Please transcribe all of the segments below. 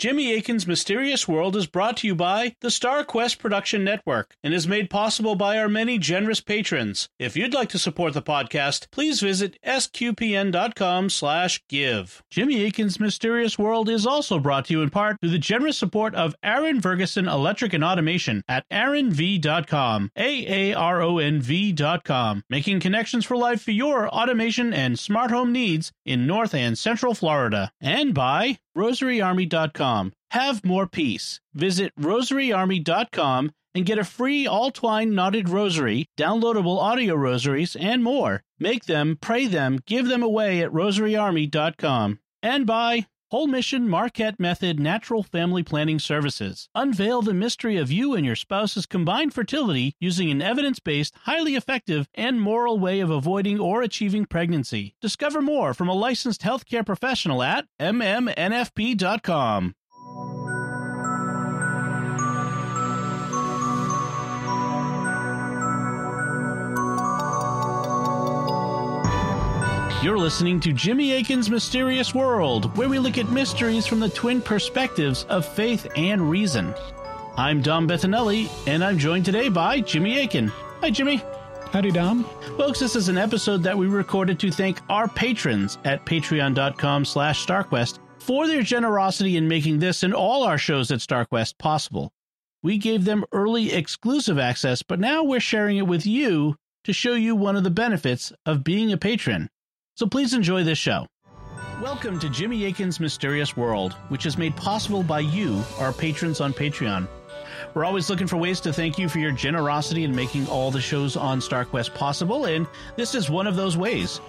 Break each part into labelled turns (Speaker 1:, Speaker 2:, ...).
Speaker 1: Jimmy Akin's Mysterious World is brought to you by the Star Quest Production Network and is made possible by our many generous patrons. If you'd like to support the podcast, please visit sqpn.com slash give. Jimmy Akin's Mysterious World is also brought to you in part through the generous support of Aaron Ferguson Electric and Automation at aaronv.com, A-A-R-O-N-V dot com, making connections for life for your automation and smart home needs in North and Central Florida. And by rosaryarmy.com. Have more peace. Visit rosaryarmy.com and get a free all twine knotted rosary, downloadable audio rosaries, and more. Make them, pray them, give them away at rosaryarmy.com. And by Whole Mission Marquette Method Natural Family Planning Services. Unveil the mystery of you and your spouse's combined fertility using an evidence based, highly effective, and moral way of avoiding or achieving pregnancy. Discover more from a licensed healthcare professional at mmnfp.com. You're listening to Jimmy Akin's Mysterious World, where we look at mysteries from the twin perspectives of faith and reason. I'm Dom Bettinelli, and I'm joined today by Jimmy Akin. Hi, Jimmy.
Speaker 2: Howdy, Dom.
Speaker 1: Folks, this is an episode that we recorded to thank our patrons at patreon.com slash starquest for their generosity in making this and all our shows at StarQuest possible. We gave them early exclusive access, but now we're sharing it with you to show you one of the benefits of being a patron. So please enjoy this show. Welcome to Jimmy Akin's Mysterious World, which is made possible by you, our patrons on Patreon. We're always looking for ways to thank you for your generosity in making all the shows on StarQuest possible, and this is one of those ways.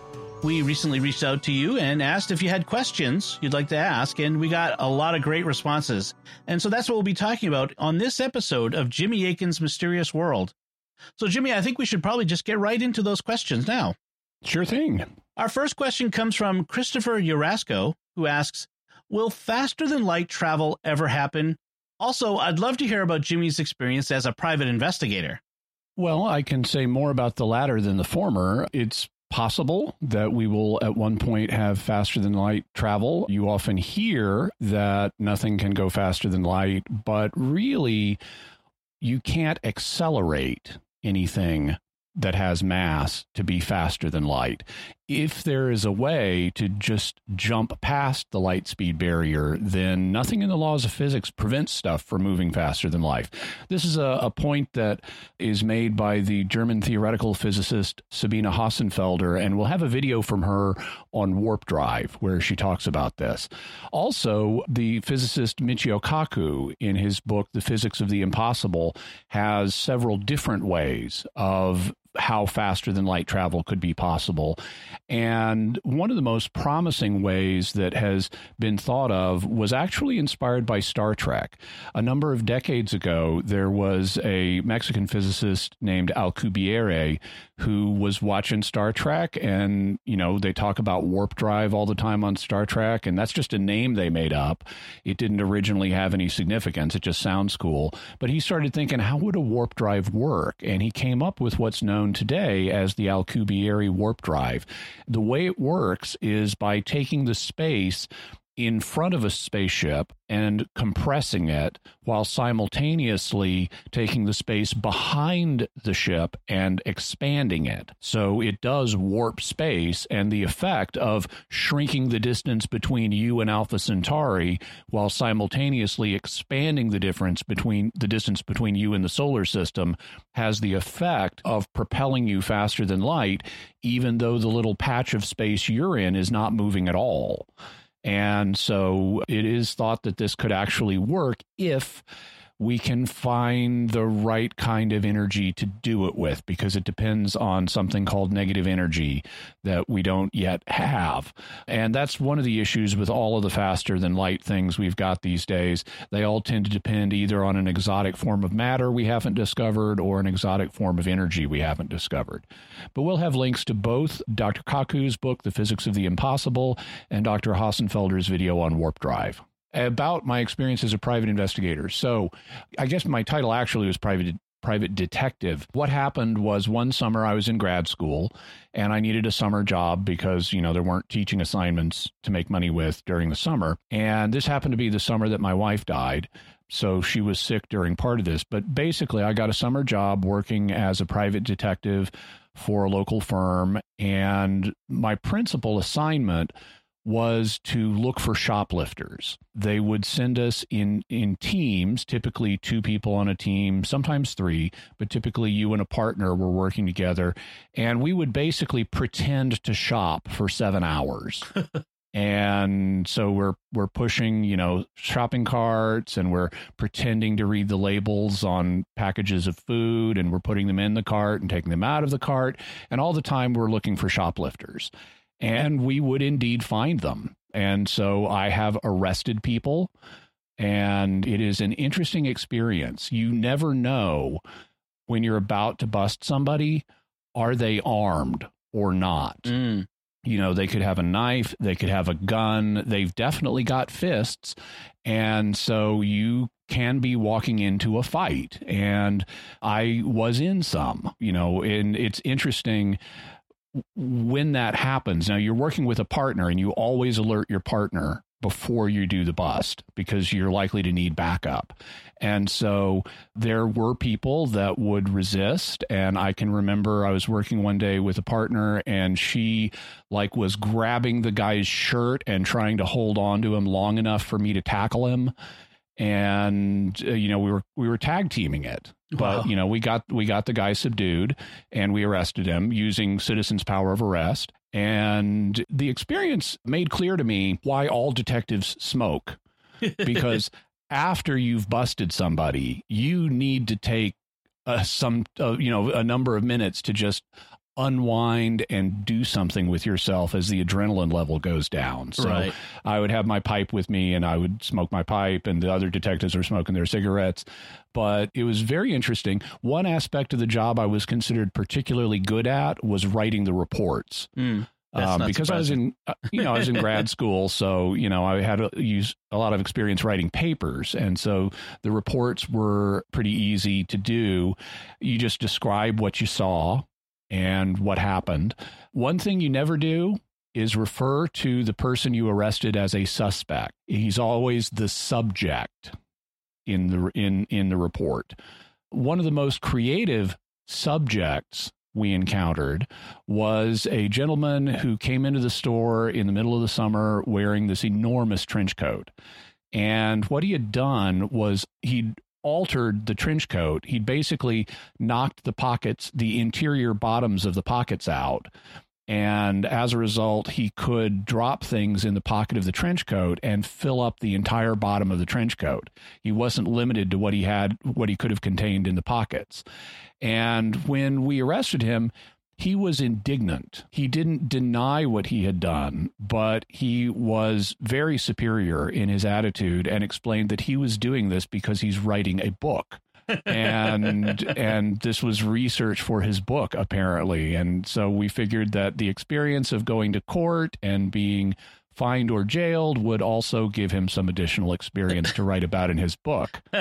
Speaker 1: We recently reached out to you and asked if you had questions you'd like to ask, and we got a lot of great responses. And so that's what we'll be talking about on this episode of Jimmy Akin's Mysterious World. So, Jimmy, I think we should probably just get right into those questions now.
Speaker 2: Sure thing.
Speaker 1: Our first question comes from Christopher Urasco, who asks Will faster than light travel ever happen? Also, I'd love to hear about Jimmy's experience as a private investigator.
Speaker 2: Well, I can say more about the latter than the former. It's possible that we will at one point have faster than light travel. You often hear that nothing can go faster than light, but really, you can't accelerate anything that has mass to be faster than light. If there is a way to just jump past the light speed barrier, then nothing in the laws of physics prevents stuff from moving faster than light. This is a, a point that is made by the German theoretical physicist Sabine Hossenfelder, and we'll have a video from her on Warp Drive where she talks about this. Also, the physicist Michio Kaku, in his book The Physics of the Impossible, has several different ways of how faster than light travel could be possible. And one of the most promising ways that has been thought of was actually inspired by Star Trek. A number of decades ago, there was a Mexican physicist named Alcubierre who was watching Star Trek. And, you know, they talk about warp drive all the time on Star Trek. And that's just a name they made up. It didn't originally have any significance. It just sounds cool. But he started thinking, how would a warp drive work? And he came up with what's known known today as the Alcubierre warp drive. The way it works is by taking the space in front of a spaceship and compressing it while simultaneously taking the space behind the ship and expanding it. So it does warp space and the effect of shrinking the distance between you and Alpha Centauri while simultaneously expanding the difference between the distance between you and the solar system has the effect of propelling you faster than light even though the little patch of space you're in is not moving at all. And so it is thought that this could actually work if we can find the right kind of energy to do it with because it depends on something called negative energy that we don't yet have. And that's one of the issues with all of the faster than light things we've got these days. They all tend to depend either on an exotic form of matter we haven't discovered or an exotic form of energy we haven't discovered. But we'll have links to both Dr. Kaku's book, The Physics of the Impossible, and Dr. Hossenfelder's video on warp drive about my experience as a private investigator. So, I guess my title actually was private private detective. What happened was one summer I was in grad school and I needed a summer job because, you know, there weren't teaching assignments to make money with during the summer. And this happened to be the summer that my wife died. So she was sick during part of this. But basically, I got a summer job working as a private detective for a local firm. And my principal assignment was to look for shoplifters. They would send us in in teams, typically two people on a team, sometimes three, but typically you and a partner were working together, and we would basically pretend to shop for 7 hours. and so we're we're pushing, you know, shopping carts and we're pretending to read the labels on packages of food and we're putting them in the cart and taking them out of the cart, and all the time we're looking for shoplifters and we would indeed find them. And so I have arrested people, and it is an interesting experience. You never know when you're about to bust somebody, are they armed or not?
Speaker 1: Mm.
Speaker 2: You know, they could have a knife, they could have a gun, they've definitely got fists. And so you can be walking into a fight. And I was in some, you know, and it's interesting when that happens, now you're working with a partner and you always alert your partner before you do the bust because you're likely to need backup. And so there were people that would resist. And I can remember I was working one day with a partner and she like was grabbing the guy's shirt and trying to hold on to him long enough for me to tackle him and uh, you know we were we were tag teaming it. But wow. you know we got we got the guy subdued and we arrested him using citizens power of arrest. And the experience made clear to me why all detectives smoke. Because after you've busted somebody you need to take uh, some uh, you know a number of minutes to just unwind and do something with yourself as the adrenaline level goes down. So
Speaker 1: right.
Speaker 2: I would have my pipe with me and I would smoke my pipe and the other detectives were smoking their cigarettes. But it was very interesting. One aspect of the job I was considered particularly good at was writing the reports.
Speaker 1: Mm.
Speaker 2: Um, because surprising. I was in, uh, you know, I was in grad school, so you know, I had a, use a lot of experience writing papers, and so the reports were pretty easy to do. You just describe what you saw, and what happened. One thing you never do is refer to the person you arrested as a suspect. He's always the subject in the in in the report. One of the most creative subjects we encountered was a gentleman who came into the store in the middle of the summer wearing this enormous trench coat. And what he had done was he'd altered the trench coat. He'd basically knocked the pockets, the interior bottoms of the pockets out. And as a result, he could drop things in the pocket of the trench coat and fill up the entire bottom of the trench coat. He wasn't limited to what he had, what he could have contained in the pockets. And when we arrested him, he was indignant. He didn't deny what he had done, but he was very superior in his attitude and explained that he was doing this because he's writing a book. and and this was research for his book apparently and so we figured that the experience of going to court and being fined or jailed would also give him some additional experience to write about in his book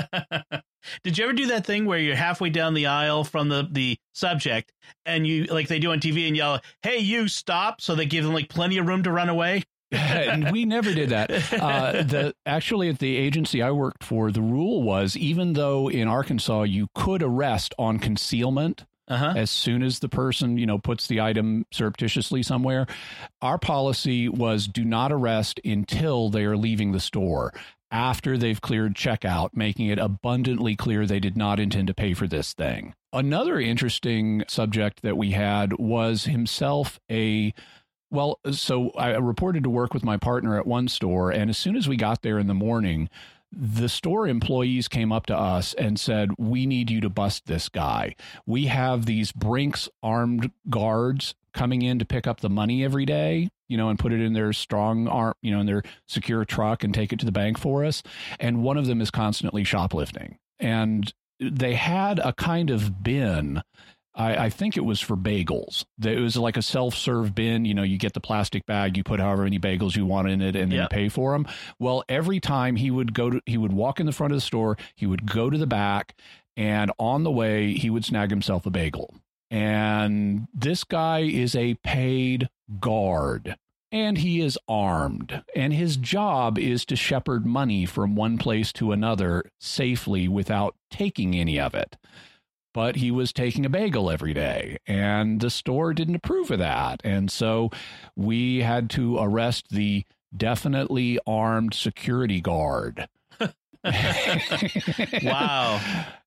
Speaker 1: Did you ever do that thing where you're halfway down the aisle from the the subject and you like they do on TV and yell, "Hey, you stop!" So they give them like plenty of room to run away.
Speaker 2: and we never did that. Uh, the actually at the agency I worked for, the rule was even though in Arkansas you could arrest on concealment.
Speaker 1: Uh-huh.
Speaker 2: As soon as the person, you know, puts the item surreptitiously somewhere, our policy was do not arrest until they are leaving the store after they've cleared checkout, making it abundantly clear they did not intend to pay for this thing. Another interesting subject that we had was himself a well, so I reported to work with my partner at one store, and as soon as we got there in the morning, the store employees came up to us and said, We need you to bust this guy. We have these Brinks armed guards coming in to pick up the money every day, you know, and put it in their strong arm, you know, in their secure truck and take it to the bank for us. And one of them is constantly shoplifting. And they had a kind of bin I, I, think it was for bagels. It was like a self-serve bin. You know, you get the plastic bag, you put however many bagels you want in it, and then you pay for them. Well, every time he would go to, he would walk in the front of the store, he would go to the back, And on the way, he would snag himself a bagel. And this guy is a paid guard and he is armed. And his job is to shepherd money from one place to another safely without taking any of it. But he was taking a bagel every day, and the store didn't approve of that. And so we had to arrest the definitely armed security guard.
Speaker 1: wow.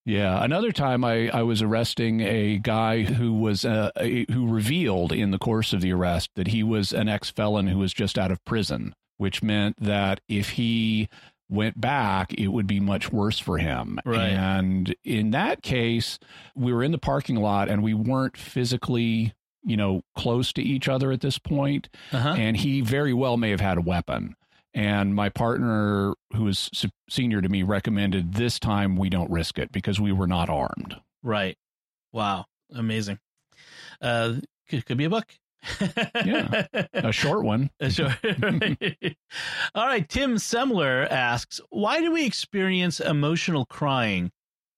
Speaker 2: Yeah. Another time I, I was arresting a guy who was uh, a, who revealed in the course of the arrest that he was an ex felon who was just out of prison, which meant that if he went back, it would be much worse for him.
Speaker 1: Right.
Speaker 2: And in that case, we were in the parking lot and we weren't physically, you know, close to each other at this point.
Speaker 1: Uh-huh.
Speaker 2: And he very well may have had a weapon. And my partner, who is senior to me, recommended this time we don't risk it because we were not armed.
Speaker 1: Right. Wow. Amazing. Uh, could, could be a book.
Speaker 2: Yeah. A short one.
Speaker 1: A short. All right. Tim Semler asks, why do we experience emotional crying?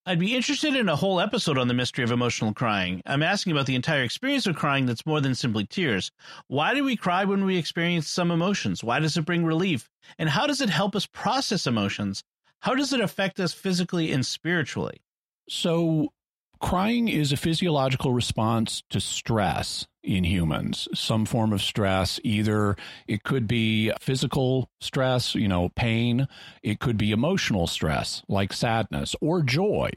Speaker 1: I'd be interested in a whole episode on the mystery of emotional crying. I'm asking about the entire experience of crying that's more than simply tears. Why do we cry when we experience some emotions? Why does it bring relief? And how does it help us process emotions? How does it affect us physically and spiritually?
Speaker 2: So, crying is a physiological response to stress in humans, some form of stress. Either it could be physical stress, you know, pain, it could be emotional stress like sadness or joy.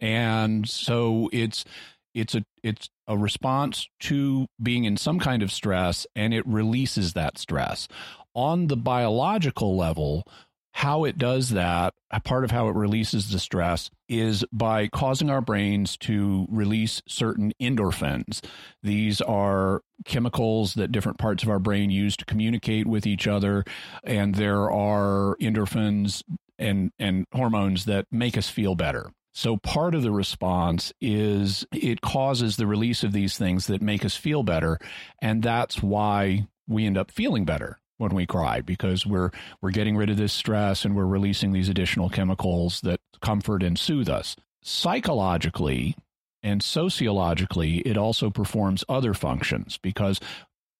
Speaker 2: And so it's it's a it's a response to being in some kind of stress and it releases that stress. On the biological level, how it does that, part of how it releases the stress is by causing our brains to release certain endorphins. These are chemicals that different parts of our brain use to communicate with each other. And there are endorphins and, and hormones that make us feel better. So, part of the response is it causes the release of these things that make us feel better. And that's why we end up feeling better when we cry because we're we're getting rid of this stress and we're releasing these additional chemicals that comfort and soothe us. Psychologically and sociologically, it also performs other functions because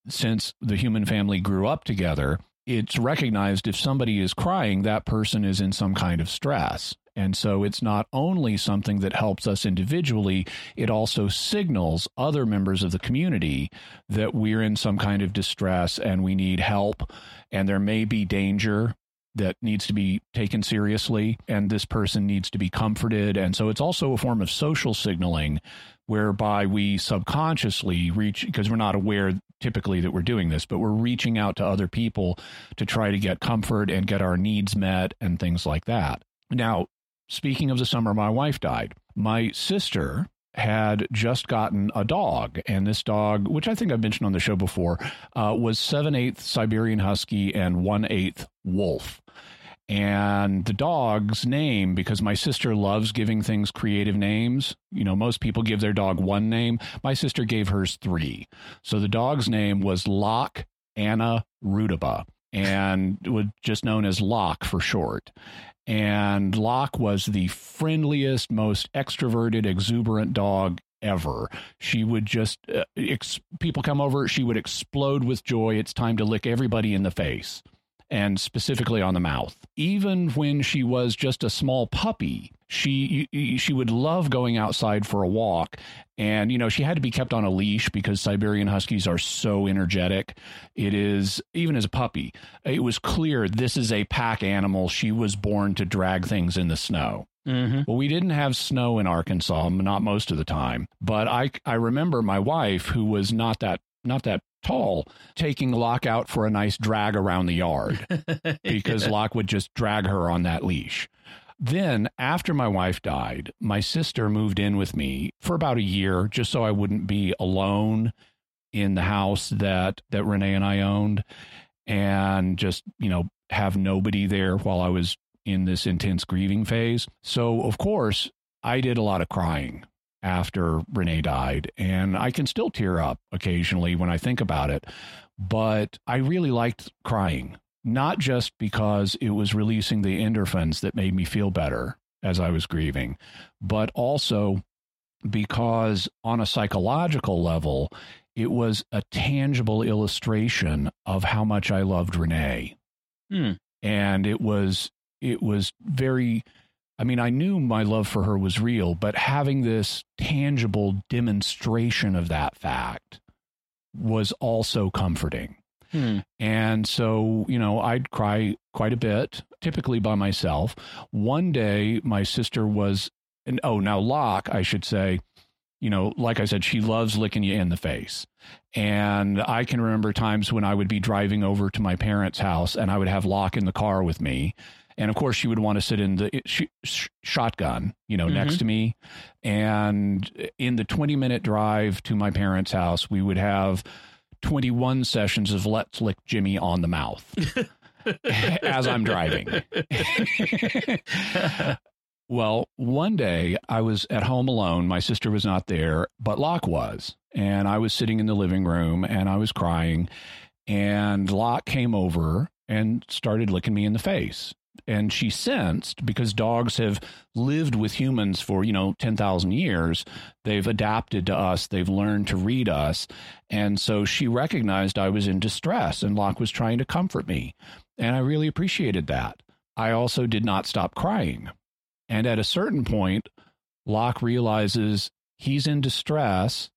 Speaker 2: since the human family grew up together, it's recognized if somebody is crying, that person is in some kind of stress. And so it's not only something that helps us individually, it also signals other members of the community that we're in some kind of distress and we need help. And there may be danger that needs to be taken seriously and this person needs to be comforted. And so it's also a form of social signaling whereby we subconsciously reach because we're not aware typically that we're doing this but we're reaching out to other people to try to get comfort and get our needs met and things like that. Now speaking of the summer my wife died, my sister had just gotten a dog, and this dog, which I think I've mentioned on the show before, uh, was seven eighth Siberian Husky and one eighth Wolf. And the dog's name, because my sister loves giving things creative names, you know, most people give their dog one name. My sister gave hers three. So the dog's name was Locke Anna Rudaba and was just known as Locke for short and Locke was the friendliest, most extroverted, exuberant dog ever. She would just, uh, ex- people come over, she would explode with joy. It's time to lick everybody in the face and specifically on the mouth. Even when she was just a small puppy, she she would love going outside for a walk and you know she had to be kept on a leash because Siberian huskies are so energetic. It is even as a puppy, it was clear this is a pack animal. She was born to drag things in the snow.
Speaker 1: Mm-hmm.
Speaker 2: Well, we didn't have snow in Arkansas, not most of the time. But I, I remember my wife, who was not that not that tall, taking Locke out for a nice drag around the yard because yeah. Locke would just drag her on that leash. Then, after my wife died, my sister moved in with me for about a year just so I wouldn't be alone in the house that that Renee and I owned and just, you know, have nobody there while I was in this intense grieving phase. So, of course, I did a lot of crying after Renee died. And I can still tear up occasionally when I think about it. But I really liked crying, not just because it was releasing the endorphins that made me feel better, as I was grieving, but also because on a psychological level, it was a tangible illustration of how much I loved Renee.
Speaker 1: Hmm.
Speaker 2: And it was it was very I mean, I knew my love for her was real, but having this tangible demonstration of that fact was also comforting.
Speaker 1: Hmm.
Speaker 2: And so, you know, I'd cry quite a bit, typically by myself. One day, my sister was, and oh, now Locke, I should say, you know, like I said, she loves licking you in the face. And I can remember times when I would be driving over to my parents' house and I would have Locke in the car with me. And of course, she would want to sit in the sh- sh- shotgun, you know,
Speaker 1: Mhm.
Speaker 2: next to me. And in the 20 minute drive to my parents' house, we would have 21 sessions of Let's Lick Jimmy on the mouth as I'm driving. well, one day I was at home alone. My sister was not there, but Locke was. And I was sitting in the living room and I was crying. And Locke came over and started licking me in the face. And she sensed because dogs have lived with humans for, you know, 10,000 years, they've adapted to us, they've learned to read us. And so she recognized I was in distress and Locke was trying to comfort me. And I really appreciated that. I also did not stop crying. And at a certain point, Locke realizes he's in distress.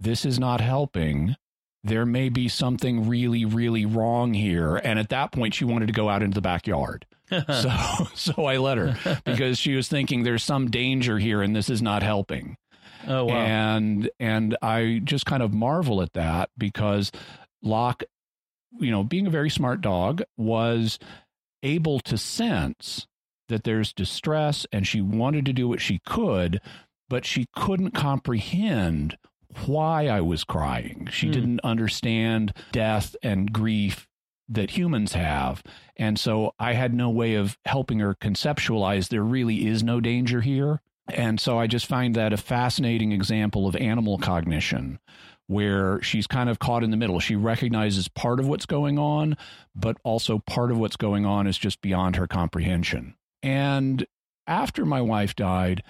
Speaker 2: This is not helping. There may be something really, really wrong here. And at that point, she wanted to go out into the backyard. So, so I let her because she was thinking there's some danger here and this is not helping
Speaker 1: oh wow.
Speaker 2: and and I just kind of marvel at that because Locke, you know, being a very smart dog, was able to sense that there's distress and she wanted to do what she could, but she couldn't comprehend why I was crying. She
Speaker 1: Hmm.
Speaker 2: didn't understand death and grief that humans have. And so I had no way of helping her conceptualize there really is no danger here. And so I just find that a fascinating example of animal cognition where she's kind of caught in the middle. She recognizes part of what's going on, but also part of what's going on is just beyond her comprehension. And after my wife died,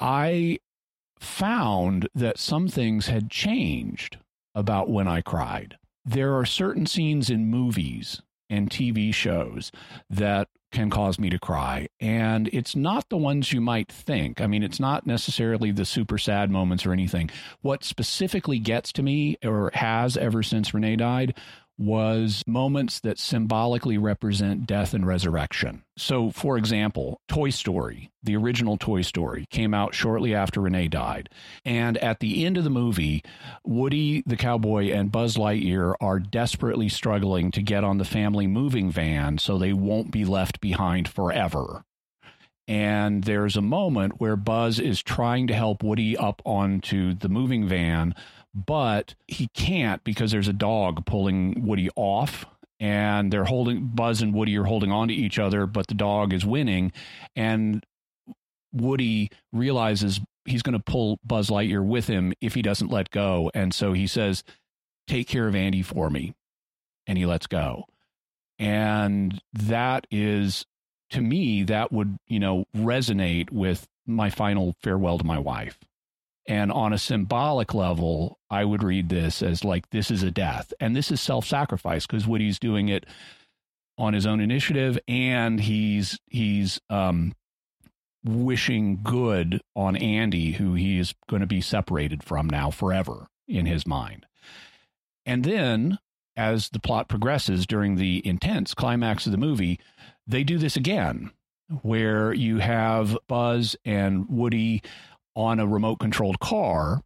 Speaker 2: I found that some things had changed about when I cried. There are certain scenes in movies and TV shows that can cause me to cry. And it's not the ones you might think. I mean, it's not necessarily the super sad moments or anything. What specifically gets to me, or has ever since Renee died, was moments that symbolically represent death and resurrection. So, for example, Toy Story, the original Toy Story, came out shortly after Renee died. And at the end of the movie, Woody the cowboy and Buzz Lightyear are desperately struggling to get on the family moving van so they won't be left behind forever. And there's a moment where Buzz is trying to help Woody up onto the moving van, but he can't because there's a dog pulling Woody off. And they're holding Buzz and Woody are holding on to each other, but the dog is winning. And Woody realizes he's going to pull Buzz Lightyear with him if he doesn't let go. And so he says, Take care of Andy for me. And he lets go. And that is, to me, that would, you know, resonate with my final farewell to my wife. And on a symbolic level, I would read this as like, this is a death. And this is self sacrifice because Woody's doing it on his own initiative and he's, he's, um, wishing good on Andy, who he is going to be separated from now forever in his mind. And then, as the plot progresses during the intense climax of the movie, they do this again, where you have Buzz and Woody on a remote controlled car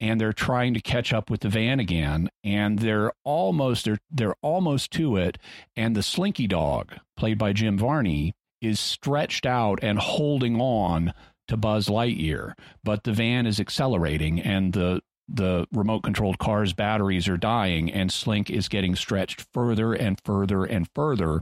Speaker 2: and they're trying to catch up with the van again and they're almost they're they're almost to it and the slinky dog played by Jim Varney is stretched out and holding on to Buzz Lightyear. But the van is accelerating and the the remote controlled car's batteries are dying and Slink is getting stretched further and further and further.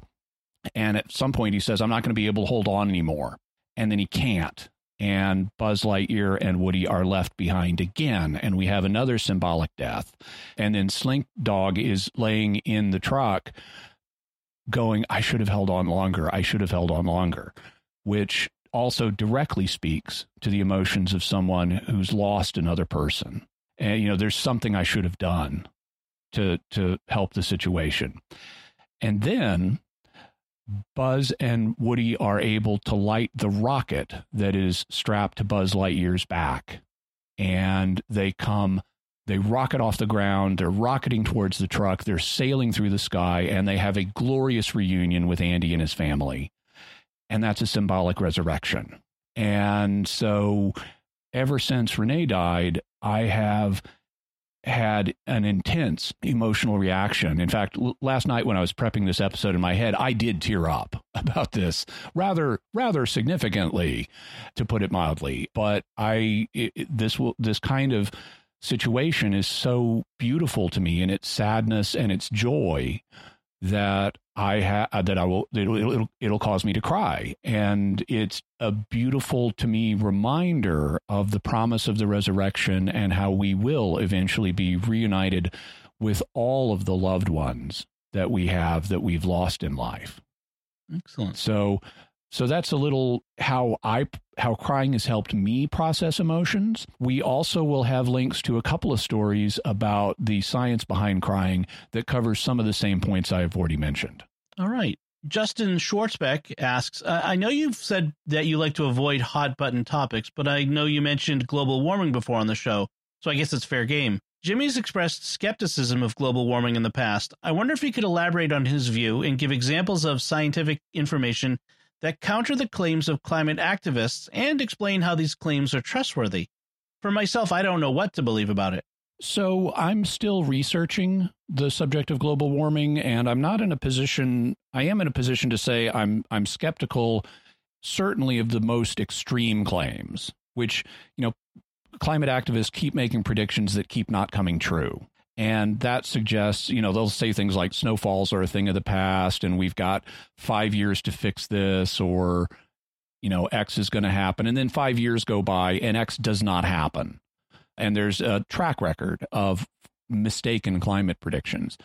Speaker 2: And at some point he says I'm not going to be able to hold on anymore. And then he can't and Buzz Lightyear and Woody are left behind again. And we have another symbolic death. And then Slink Dog is laying in the truck going, I should have held on longer. I should have held on longer, which also directly speaks to the emotions of someone who's lost another person. And you know, there's something I should have done to to help the situation. And then Buzz and Woody are able to light the rocket that is strapped to Buzz Lightyear's back. And they come, they rocket off the ground, they're rocketing towards the truck, they're sailing through the sky, and they have a glorious reunion with Andy and his family. And that's a symbolic resurrection. And so ever since Renee died, I have had an intense emotional reaction. In fact, l- last night when I was prepping this episode in my head, I did tear up about this rather rather significantly, to put it mildly. But I it, this will this kind of situation is so beautiful to me in its sadness and its joy that I have uh, that I will it'll, it'll it'll cause me to cry, and it's a beautiful to me reminder of the promise of the resurrection and how we will eventually be reunited with all of the loved ones that we have that we've lost in life.
Speaker 1: Excellent.
Speaker 2: So so that's a little how I how crying has helped me process emotions. We also will have links to a couple of stories about the science behind crying that covers some of the same points I have already mentioned.
Speaker 1: All right. Justin Schwartzbeck asks, I know you've said that you like to avoid hot button topics, but I know you mentioned global warming before on the show, so I guess it's fair game. Jimmy's expressed skepticism of global warming in the past. I wonder if he could elaborate on his view and give examples of scientific information that counter the claims of climate activists and explain how these claims are trustworthy. For myself, I don't know what to believe about it.
Speaker 2: So I'm still researching the subject of global warming, and I'm not in a position. I am in a position to say I'm I'm skeptical, certainly of the most extreme claims, which you know, climate activists keep making predictions that keep not coming true. And that suggests, you know, they'll say things like snowfalls are a thing of the past and we've got five years to fix this or, you know, X is going to happen. And then five years go by and X does not happen. And there's a track record of mistaken climate predictions.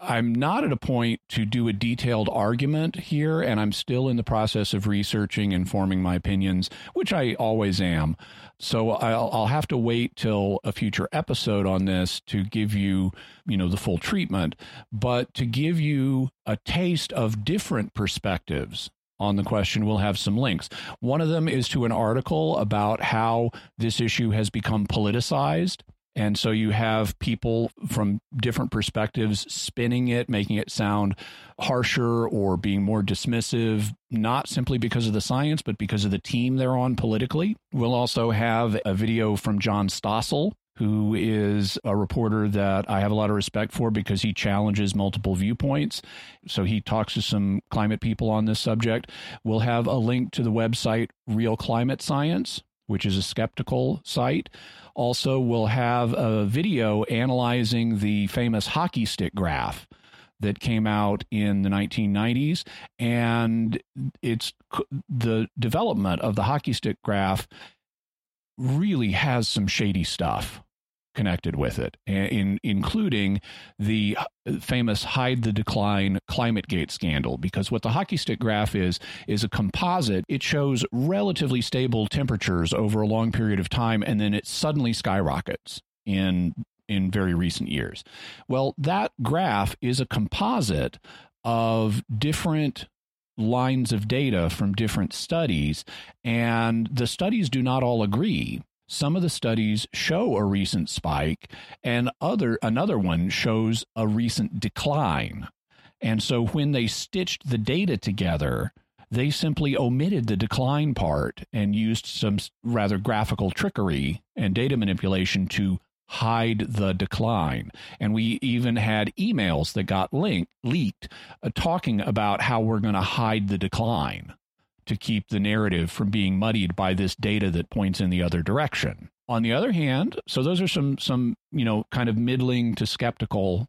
Speaker 2: I'm not at a point to do a detailed argument here, and I'm still in the process of researching and forming my opinions, which I always am. So I'll, I'll have to wait till a future episode on this to give you, you know, the full treatment, but to give you a taste of different perspectives on the question, we'll have some links. One of them is to an article about how this issue has become politicized and so you have people from different perspectives spinning it, making it sound harsher or being more dismissive, not simply because of the science, but because of the team they're on politically. We'll also have a video from John Stossel, who is a reporter that I have a lot of respect for because he challenges multiple viewpoints. So he talks to some climate people on this subject. We'll have a link to the website Real Climate Science, which is a skeptical site. Also, we'll have a video analyzing the famous hockey stick graph that came out in the 1990s and it's the development of the hockey stick graph really has some shady stuff connected with it, in, including the uh, famous hide the decline climate gate scandal. Because what the hockey stick graph is, is a composite. It shows relatively stable temperatures over a long period of time, and then it suddenly skyrockets in in very recent years. Well, that graph is a composite of different lines of data from different studies, and the studies do not all agree some of the studies show a recent spike and other another one shows a recent decline and so when they stitched the data together they simply omitted the decline part and used some rather graphical trickery and data manipulation to hide the decline. And we even had emails that got leaked uh, talking about how we're going to hide the decline to keep the narrative from being muddied by this data that points in the other direction. On the other hand, so those are some some, you know, kind of middling to skeptical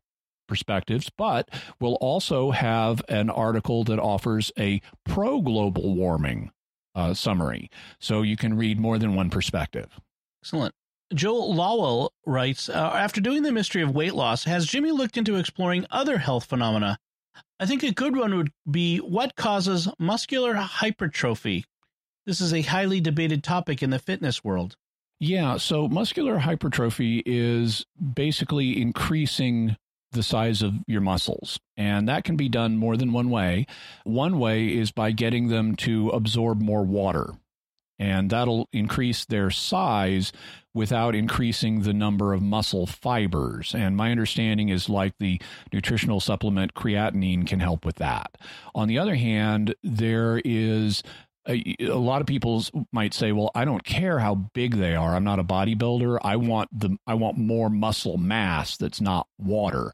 Speaker 2: perspectives, but we'll also have an article that offers a pro global warming uh, summary. So you can read more than one perspective.
Speaker 1: Excellent. Joel Lowell writes uh, After doing the mystery of weight loss, has Jimmy looked into exploring other health phenomena I think a good one would be what causes muscular hypertrophy. This is a highly debated topic in the fitness world.
Speaker 2: Yeah, so muscular hypertrophy is basically increasing the size of your muscles. And that can be done more than one way. One way is by getting them to absorb more water. And that'll increase their size without increasing the number of muscle fibers. And my understanding is like the nutritional supplement creatinine can help with that. On the other hand, there is a, a, lot of people might say, "Well, I don't care how big they are. I'm not a bodybuilder. I want the I want more muscle mass that's not water."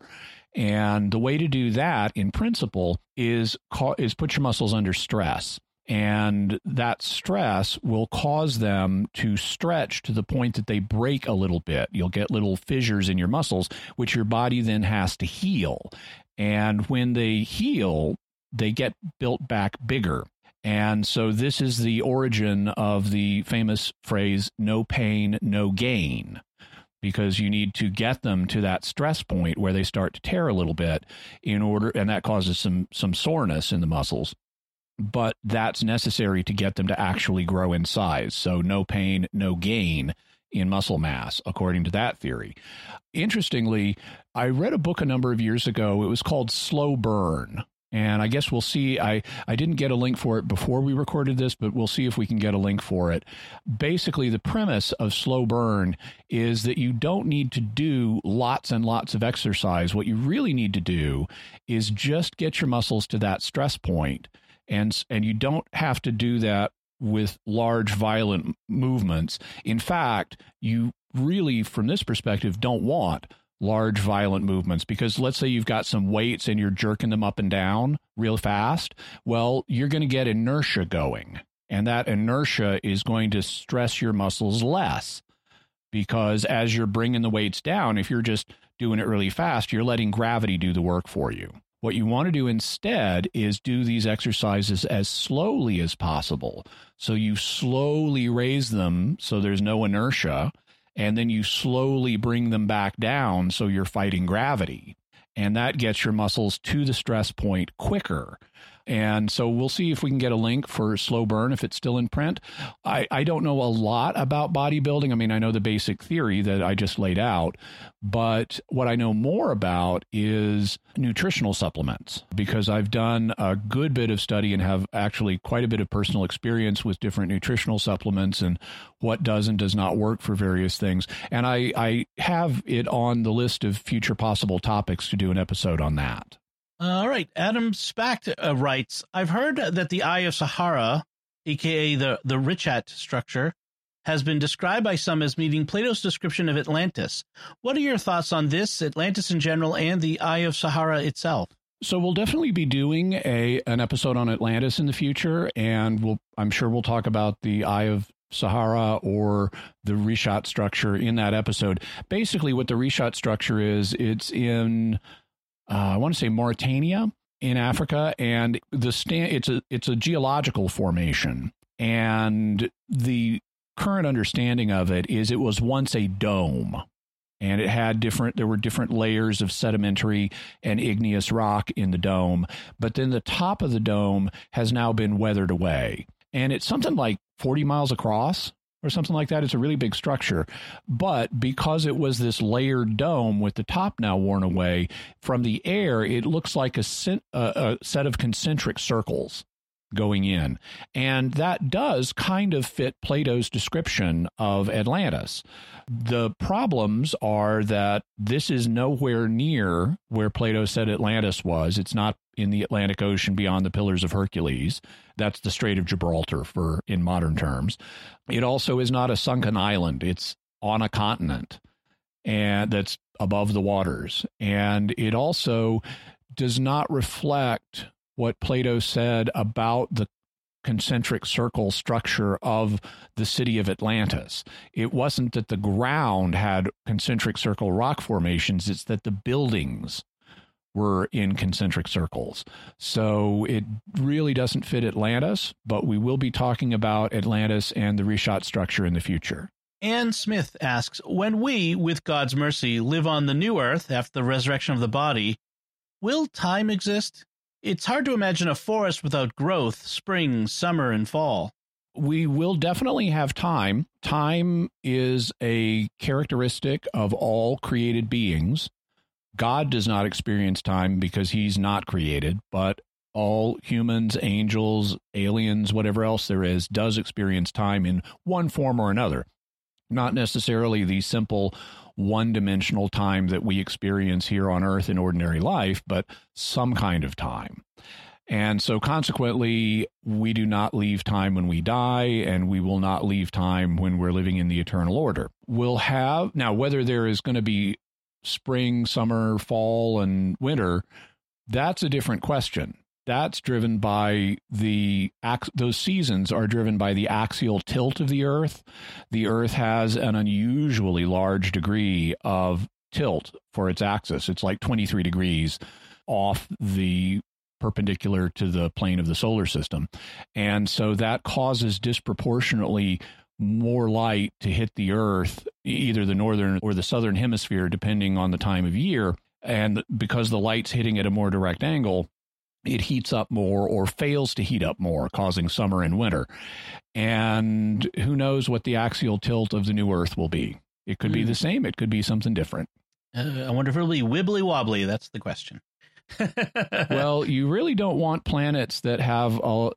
Speaker 2: And the way to do that, in principle, is is put your muscles under stress, and that stress will cause them to stretch to the point that they break a little bit. You'll get little fissures in your muscles, which your body then has to heal. And when they heal, they get built back bigger. And so this is the origin of the famous phrase, no pain, no gain, because you need to get them to that stress point where they start to tear a little bit in order, and that causes some, some soreness in the muscles. But that's necessary to get them to actually grow in size. So no pain, no gain in muscle mass, according to that theory. Interestingly, I read a book a number of years ago. It was called Slow Burn and I guess we'll see. I, I didn't get a link for it before we recorded this, but we'll see if we can get a link for it. Basically, the premise of slow burn is that you don't need to do lots and lots of exercise. What you really need to do is just get your muscles to that stress point, and and you don't have to do that with large violent movements. In fact, you really, from this perspective, don't want large violent movements because let's say you've got some weights and you're jerking them up and down real fast well you're going to get inertia going and that inertia is going to stress your muscles less because as you're bringing the weights down if you're just doing it really fast you're letting gravity do the work for you what you want to do instead is do these exercises as slowly as possible. So you slowly raise them so there's no inertia and then you slowly bring them back down so you're fighting gravity. And that gets your muscles to the stress point quicker and so we'll see if we can get a link for Slow Burn if it's still in print. I, I don't know a lot about bodybuilding. I mean, I know the basic theory that I just laid out, but what I know more about is nutritional supplements because I've done a good bit of study and have actually quite a bit of personal experience with different nutritional supplements and what does and does not work for various things. And I, I have it on the list of future possible topics to do an episode on that.
Speaker 1: All right. Adam Spack uh, writes I've heard that the Eye of Sahara, aka the, the Richat structure, has been described by some as meeting Plato's description of Atlantis. What are your thoughts on this, Atlantis in general, and the Eye of Sahara itself?
Speaker 2: So we'll definitely be doing a an episode on Atlantis in the future, and we'll I'm sure we'll talk about the Eye of Sahara or the Richat structure in that episode. Basically, what the Richat structure is, it's in Uh, I want to say Mauritania in Africa, and the stand it's a it's a geological formation, and the current understanding of it is it was once a dome and it had different there were different layers of sedimentary and igneous rock in the dome. But then the top of the dome has now been weathered away. And it's something like 40 miles across or something like that. It's a really big structure. But because it was this layered dome with the top now worn away, from the air, it looks like a, a, set of concentric circles going in. And that does kind of fit Plato's description of Atlantis. The problems are that this is nowhere near where Plato said Atlantis was. It's not in the Atlantic Ocean beyond the Pillars of Hercules. That's the Strait of Gibraltar for in modern terms. It also is not a sunken island. It's on a continent and that's above the waters. And it also does not reflect what Plato said about the concentric circle structure of the city of Atlantis. It wasn't that the ground had concentric circle rock formations, it's that the buildings were in concentric circles. So it really doesn't fit Atlantis, but we will be talking about Atlantis and the Richat structure in the future.
Speaker 1: Anne Smith asks When we, with God's mercy, live on the new earth after the resurrection of the body, will time exist? It's hard to imagine a forest without growth, spring, summer, and fall.
Speaker 2: we will definitely have time. Time is a characteristic of all created beings. God does not experience time because he's not created, but all humans, angels, aliens, whatever else there is, does experience time in one form or another. Not necessarily the simple one dimensional time that we experience here on Earth in ordinary life, but some kind of time. And so, consequently, we do not leave time when we die, and we will not leave time when we're living in the eternal order. We'll have, now, whether there is going to be spring, summer, fall, and winter, that's a different question. That's driven by the those seasons are driven by the axial tilt of the Earth. The Earth has an unusually large degree of tilt for its axis. It's like 23 degrees off the perpendicular to the plane of the solar system. And so that causes disproportionately more light to hit the Earth, either the northern or the southern hemisphere, depending on the time of year. And because the light's hitting at a more direct angle, it heats up more or fails to heat up more, causing summer and winter. And who knows what the axial tilt of the new Earth will be? It could mm. be hmm. the same, it could be something different.
Speaker 1: Uh, I wonder if it'll be wibbly wobbly. That's the question.
Speaker 2: Well, you really don't want planets that have a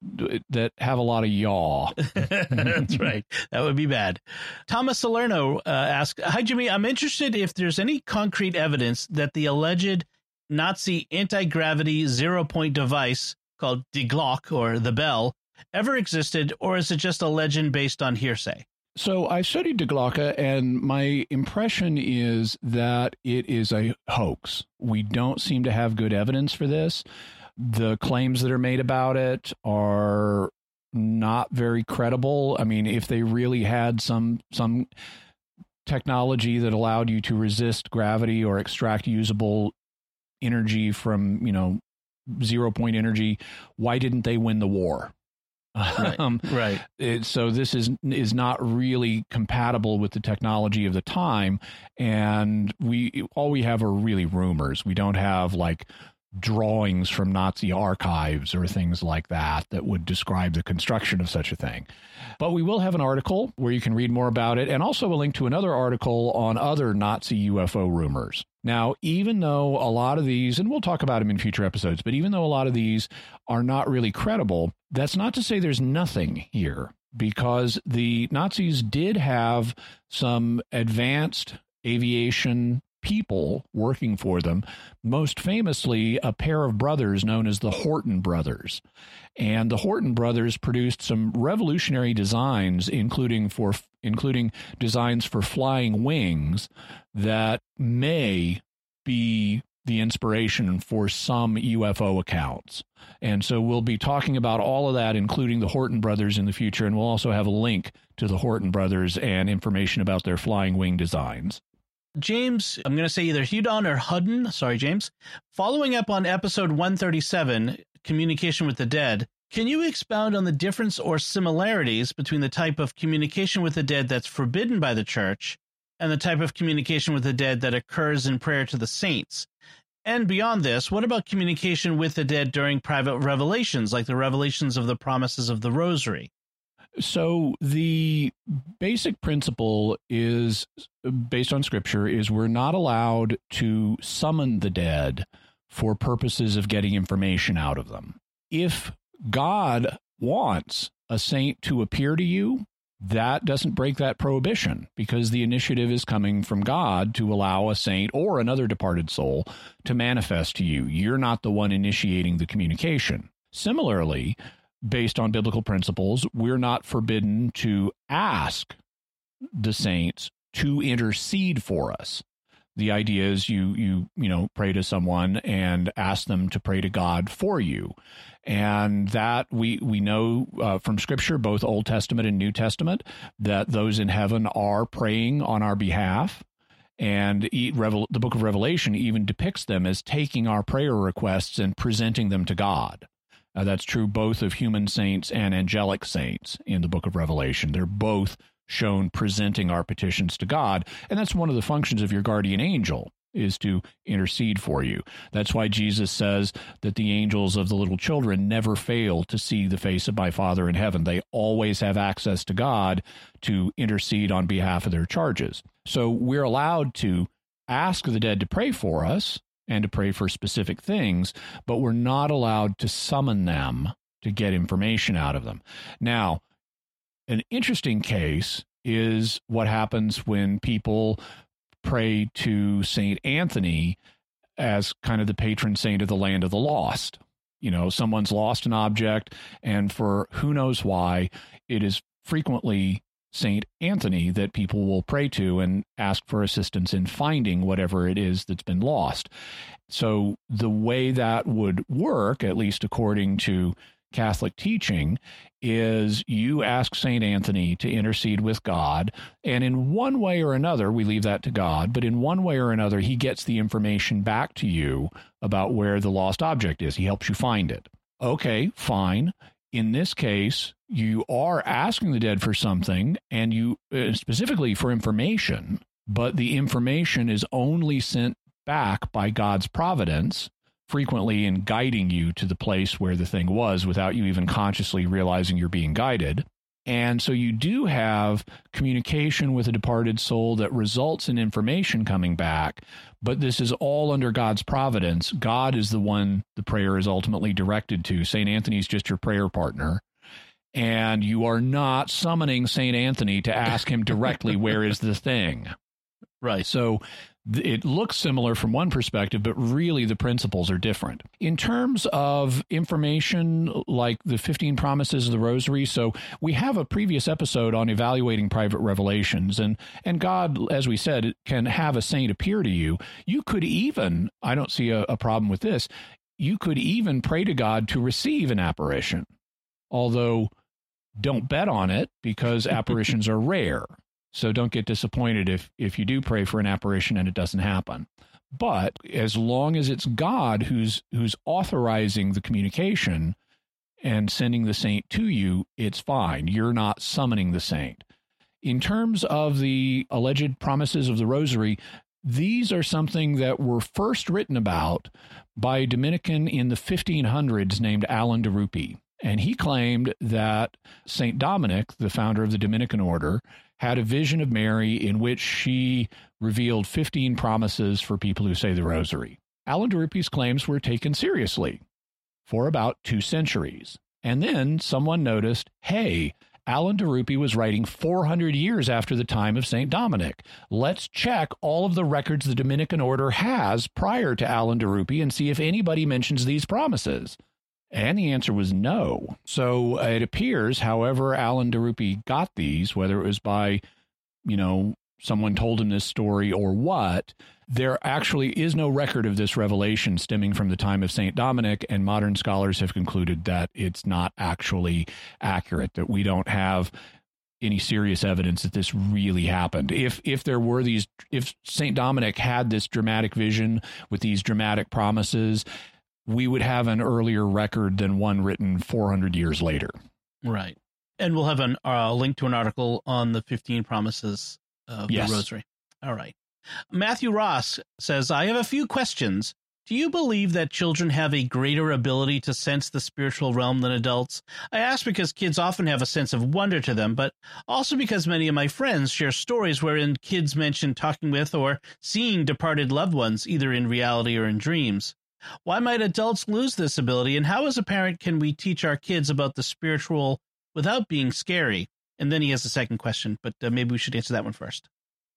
Speaker 2: that have a lot of yaw.
Speaker 1: That's right. That would be bad. Thomas Salerno uh, asks, "Hi Jimmy, I'm interested if there's any concrete evidence that the alleged Nazi anti-gravity zero-point device called Die Glocke or the Bell ever existed, or is it just a legend based on hearsay?"
Speaker 2: So I studied Die Glocke, and my impression is that it is a hoax. We don't seem to have good evidence for this. The claims that are made about it are not very credible. I mean, if they really had some some technology that allowed you to resist gravity or extract usable energy from, you know, zero point energy, why didn't they win the war?
Speaker 1: Right. um, right.
Speaker 2: It, so this is is not really compatible with the technology of the time, and we all we have are really rumors. We don't have like drawings from Nazi archives or things like that that would describe the construction of such a thing. But we will have an article where you can read more about it and also a link to another article on other Nazi UFO rumors. Now, even though a lot of these, and we'll talk about them in future episodes, but even though a lot of these are not really credible, that's not to say there's nothing here because the Nazis did have some advanced aviation people working for them, most famously, a pair of brothers known as the Horten brothers. And the Horten brothers produced some revolutionary designs, including for including designs for flying wings that may be the inspiration for some UFO accounts. And so we'll be talking about all of that, including the Horten brothers in the future. And we'll also have a link to the Horten brothers and information about their flying wing designs.
Speaker 1: James, I'm going to say either Hudon or Hudden. Sorry, James. Following up on episode 137, Communication with the Dead, can you expound on the difference or similarities between the type of communication with the dead that's forbidden by the church and the type of communication with the dead that occurs in prayer to the saints? And beyond this, what about communication with the dead during private revelations, like the revelations of the promises of the rosary?
Speaker 2: So the basic principle is based on scripture is we're not allowed to summon the dead for purposes of getting information out of them. If God wants a saint to appear to you, that doesn't break that prohibition because the initiative is coming from God to allow a saint or another departed soul to manifest to you. You're not the one initiating the communication. Similarly, based on biblical principles, we're not forbidden to ask the saints to intercede for us. The idea is you you you know pray to someone and ask them to pray to God for you, and that we we know uh, from Scripture, both Old Testament and New Testament, that those in heaven are praying on our behalf. And the book of Revelation even depicts them as taking our prayer requests and presenting them to God. Uh, that's true both of human saints and angelic saints in the book of Revelation. They're both shown presenting our petitions to God. And that's one of the functions of your guardian angel is to intercede for you. That's why Jesus says that the angels of the little children never fail to see the face of my Father in heaven. They always have access to God to intercede on behalf of their charges. So we're allowed to ask the dead to pray for us and to pray for specific things, but we're not allowed to summon them to get information out of them. Now, an interesting case is what happens when people pray to St. Anthony as kind of the patron saint of the land of the lost. You know, someone's lost an object, and for who knows why, it is frequently St. Anthony that people will pray to and ask for assistance in finding whatever it is that's been lost. So, the way that would work, at least according to Catholic teaching is you ask St. Anthony to intercede with God. And in one way or another, we leave that to God, but in one way or another, he gets the information back to you about where the lost object is. He helps you find it. Okay, fine. In this case, you are asking the dead for something and you uh, specifically for information, but the information is only sent back by God's providence frequently in guiding you to the place where the thing was without you even consciously realizing you're being guided. And so you do have communication with a departed soul that results in information coming back, but this is all under God's providence. God is the one the prayer is ultimately directed to. St. Anthony's just your prayer partner. And you are not summoning St. Anthony to ask him directly, where is the thing?
Speaker 1: Right.
Speaker 2: So it looks similar from one perspective, but really the principles are different. In terms of information like the 15 promises of the rosary, so we have a previous episode on evaluating private revelations and and God, as we said, can have a saint appear to you. You could even, I don't see a, a problem with this, you could even pray to God to receive an apparition. Although don't bet on it because apparitions are rare. So don't get disappointed if if you do pray for an apparition and it doesn't happen. But as long as it's God who's who's authorizing the communication and sending the saint to you, it's fine. You're not summoning the saint. In terms of the alleged promises of the rosary, these are something that were first written about by a Dominican in the 1500s named Alan de Rupe. And he claimed that St. Dominic, the founder of the Dominican order, had a vision of Mary in which she revealed 15 promises for people who say the rosary. Alan de Rupe's claims were taken seriously for about two centuries. And then someone noticed hey, Alan de Rupe was writing 400 years after the time of St. Dominic. Let's check all of the records the Dominican order has prior to Alan de Rupe and see if anybody mentions these promises. And the answer was no. So uh, it appears, however, Alan de Rupe got these, whether it was by, you know, someone told him this story or what, there actually is no record of this revelation stemming from the time of St. Dominic, and modern scholars have concluded that it's not actually accurate, that we don't have any serious evidence that this really happened. If if there were these if St. Dominic had this dramatic vision with these dramatic promises, we would have an earlier record than one written 400 years later.
Speaker 1: Right. And we'll have a uh, link to an article on the 15 promises of yes. the rosary. All right. Matthew Ross says, I have a few questions. Do you believe that children have a greater ability to sense the spiritual realm than adults? I ask because kids often have a sense of wonder to them, but also because many of my friends share stories wherein kids mention talking with or seeing departed loved ones, either in reality or in dreams. Why might adults lose this ability? And how, as a parent, can we teach our kids about the spiritual without being scary? And then he has a second question, but uh, maybe we should answer that one first.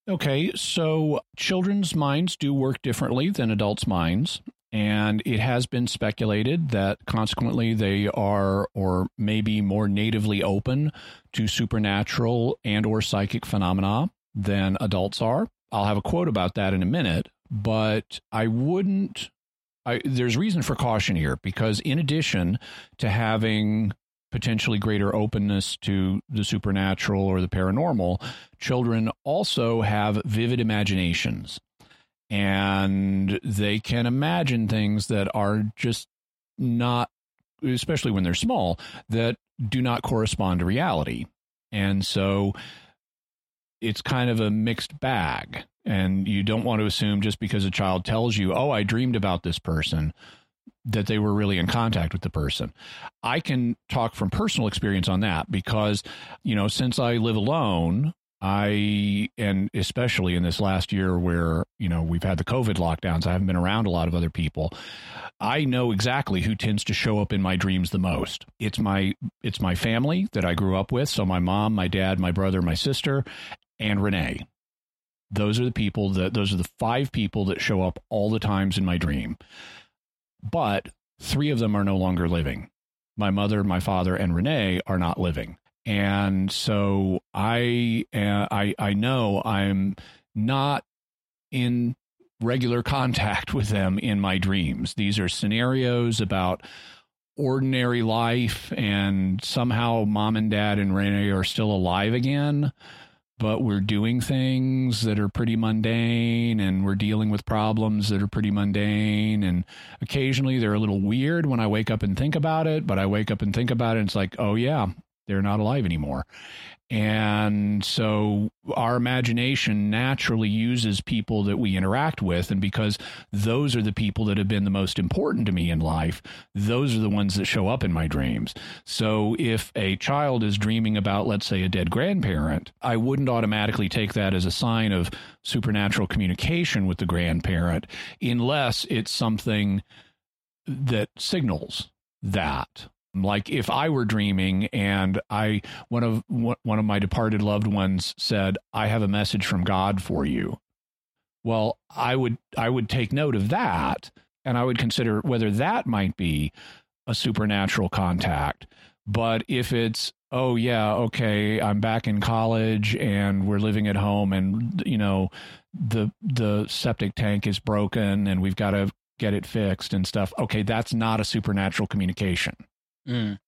Speaker 2: Okay, so children's minds do work differently than adults' minds. And it has been speculated that consequently they are or maybe more natively open to supernatural and or psychic phenomena than adults are. I'll have a quote about that in a minute, but I wouldn't I, there's reason for caution here because, in addition to having potentially greater openness to the supernatural or the paranormal, children also have vivid imaginations and they can imagine things that are just not, especially when they're small, that do not correspond to reality. And so it's kind of a mixed bag And you don't want to assume just because a child tells you, oh, I dreamed about this person, that they were really in contact with the person. I can talk from personal experience on that because, you know, since I live alone, I, and especially in this last year where, you know, we've had the COVID lockdowns, I haven't been around a lot of other people. I know exactly who tends to show up in my dreams the most. It's my, it's my family that I grew up with. So my mom, my dad, my brother, my sister, and Renee. Those are the people that, those are the five people that show up all the times in my dream. But three of them are no longer living. My mother, my father, and Renee are not living and so I uh, I I know I'm not in regular contact with them in my dreams. These are scenarios about ordinary life, and somehow mom and dad and Renee are still alive again. But we're doing things that are pretty mundane and we're dealing with problems that are pretty mundane. And occasionally they're a little weird when I wake up and think about it, but I wake up and think about it and it's like, oh, yeah, they're not alive anymore. And so our imagination naturally uses people that we interact with. And because those are the people that have been the most important to me in life, those are the ones that show up in my dreams. So if a child is dreaming about, let's say, a dead grandparent, I wouldn't automatically take that as a sign of supernatural communication with the grandparent unless it's something that signals that like if I were dreaming and I one of one of my departed loved ones said, "I have a message from God for you." Well, I would I would take note of that and I would consider whether that might be a supernatural contact. But if it's oh yeah, okay, I'm back in college and we're living at home and you know the the septic tank is broken and we've got to get it fixed and stuff. Okay, that's not a supernatural communication.
Speaker 1: Mm.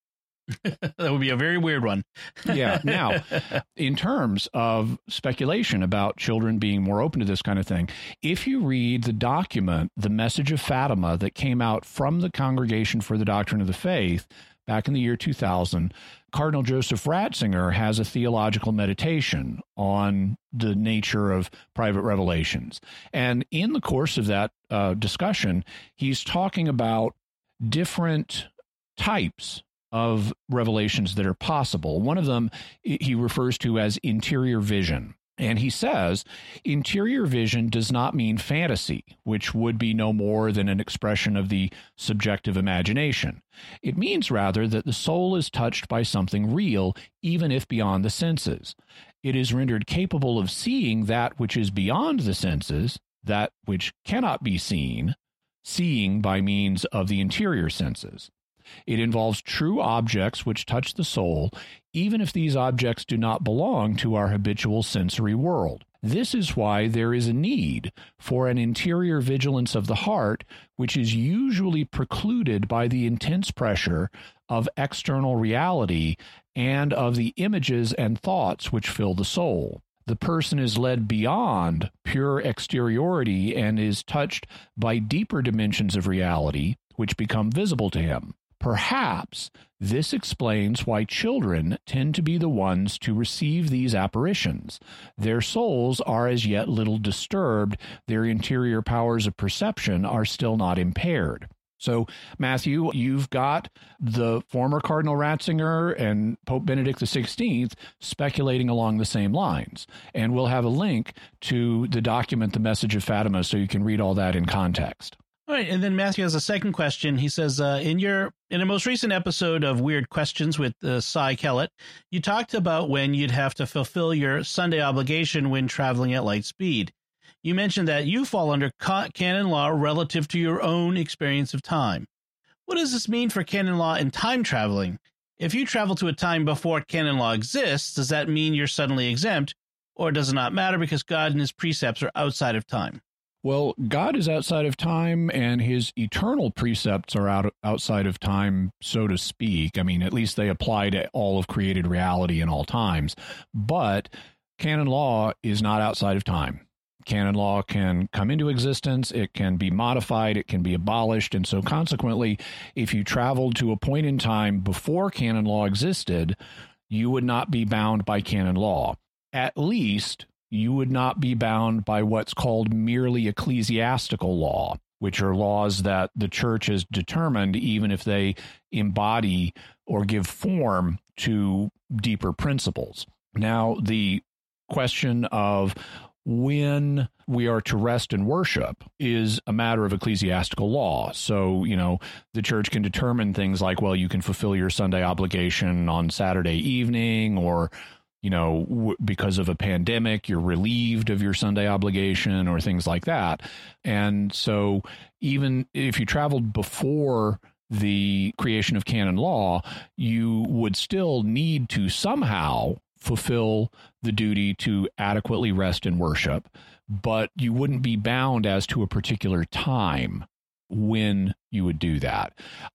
Speaker 1: that would be a very weird one.
Speaker 2: yeah. Now, in terms of speculation about children being more open to this kind of thing, if you read the document, The Message of Fatima, that came out from the Congregation for the Doctrine of the Faith back in the year 2000, Cardinal Joseph Ratzinger has a theological meditation on the nature of private revelations. And in the course of that uh, discussion, he's talking about different types of revelations that are possible. One of them he refers to as interior vision. And he says interior vision does not mean fantasy, which would be no more than an expression of the subjective imagination. It means rather that the soul is touched by something real, even if beyond the senses. It is rendered capable of seeing that which is beyond the senses, that which cannot be seen, seeing by means of the interior senses. It involves true objects which touch the soul, even if these objects do not belong to our habitual sensory world. This is why there is a need for an interior vigilance of the heart, which is usually precluded by the intense pressure of external reality and of the images and thoughts which fill the soul. The person is led beyond pure exteriority and is touched by deeper dimensions of reality, which become visible to him. Perhaps this explains why children tend to be the ones to receive these apparitions. Their souls are as yet little disturbed, their interior powers of perception are still not impaired. So, Matthew, you've got the former Cardinal Ratzinger and Pope Benedict XVI speculating along the same lines. And we'll have a link to the document, The Message of Fatima, so you can read all that in context.
Speaker 1: All right, and then Matthew has a second question. He says, uh, in your in a most recent episode of Weird Questions with uh, Cy Kellett, you talked about when you'd have to fulfill your Sunday obligation when traveling at light speed. You mentioned that you fall under canon law relative to your own experience of time. What does this mean for canon law and time traveling? If you travel to a time before canon law exists, does that mean you're suddenly exempt, or does it not matter because God and His precepts are outside of time?
Speaker 2: Well, God is outside of time and his eternal precepts are out outside of time, so to speak. I mean, at least they apply to all of created reality in all times. But canon law is not outside of time. Canon law can come into existence, it can be modified, it can be abolished. And so, consequently, if you traveled to a point in time before canon law existed, you would not be bound by canon law, at least you would not be bound by what's called merely ecclesiastical law, which are laws that the church has determined, even if they embody or give form to deeper principles. Now, the question of when we are to rest and worship is a matter of ecclesiastical law. So, you know, the church can determine things like, well, you can fulfill your Sunday obligation on Saturday evening, or, you know, w- because of a pandemic, you're relieved of your Sunday obligation, or things like that. And so, even if you traveled before the creation of canon law, you would still need to somehow fulfill the duty to adequately rest and worship, but you wouldn't be bound as to a particular time when you would do that.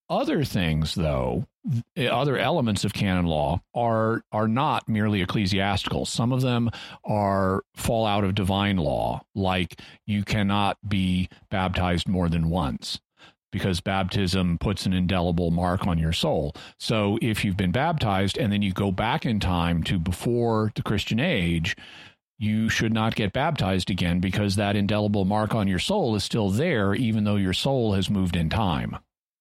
Speaker 2: Other things, though, other elements of canon law are are not merely ecclesiastical. Some of them are fall out of divine law, like you cannot be baptized more than once because baptism puts an indelible mark on your soul. So if you've been baptized and then you go back in time to before the Christian age, you should not get baptized again because that indelible mark on your soul is still there, even though your soul has moved in time.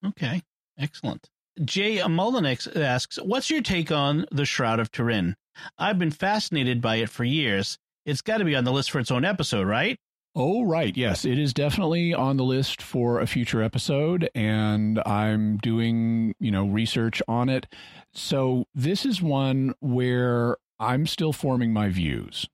Speaker 1: Okay, excellent. Jay Mullenix asks, What's your take on the Shroud of Turin? I've been fascinated by it for years. It's got to be on the list for its own episode, right?
Speaker 2: Oh, right. Yes, it is definitely on the list for a future episode, and I'm doing, you know, research on it. So this is one where I'm still forming my views.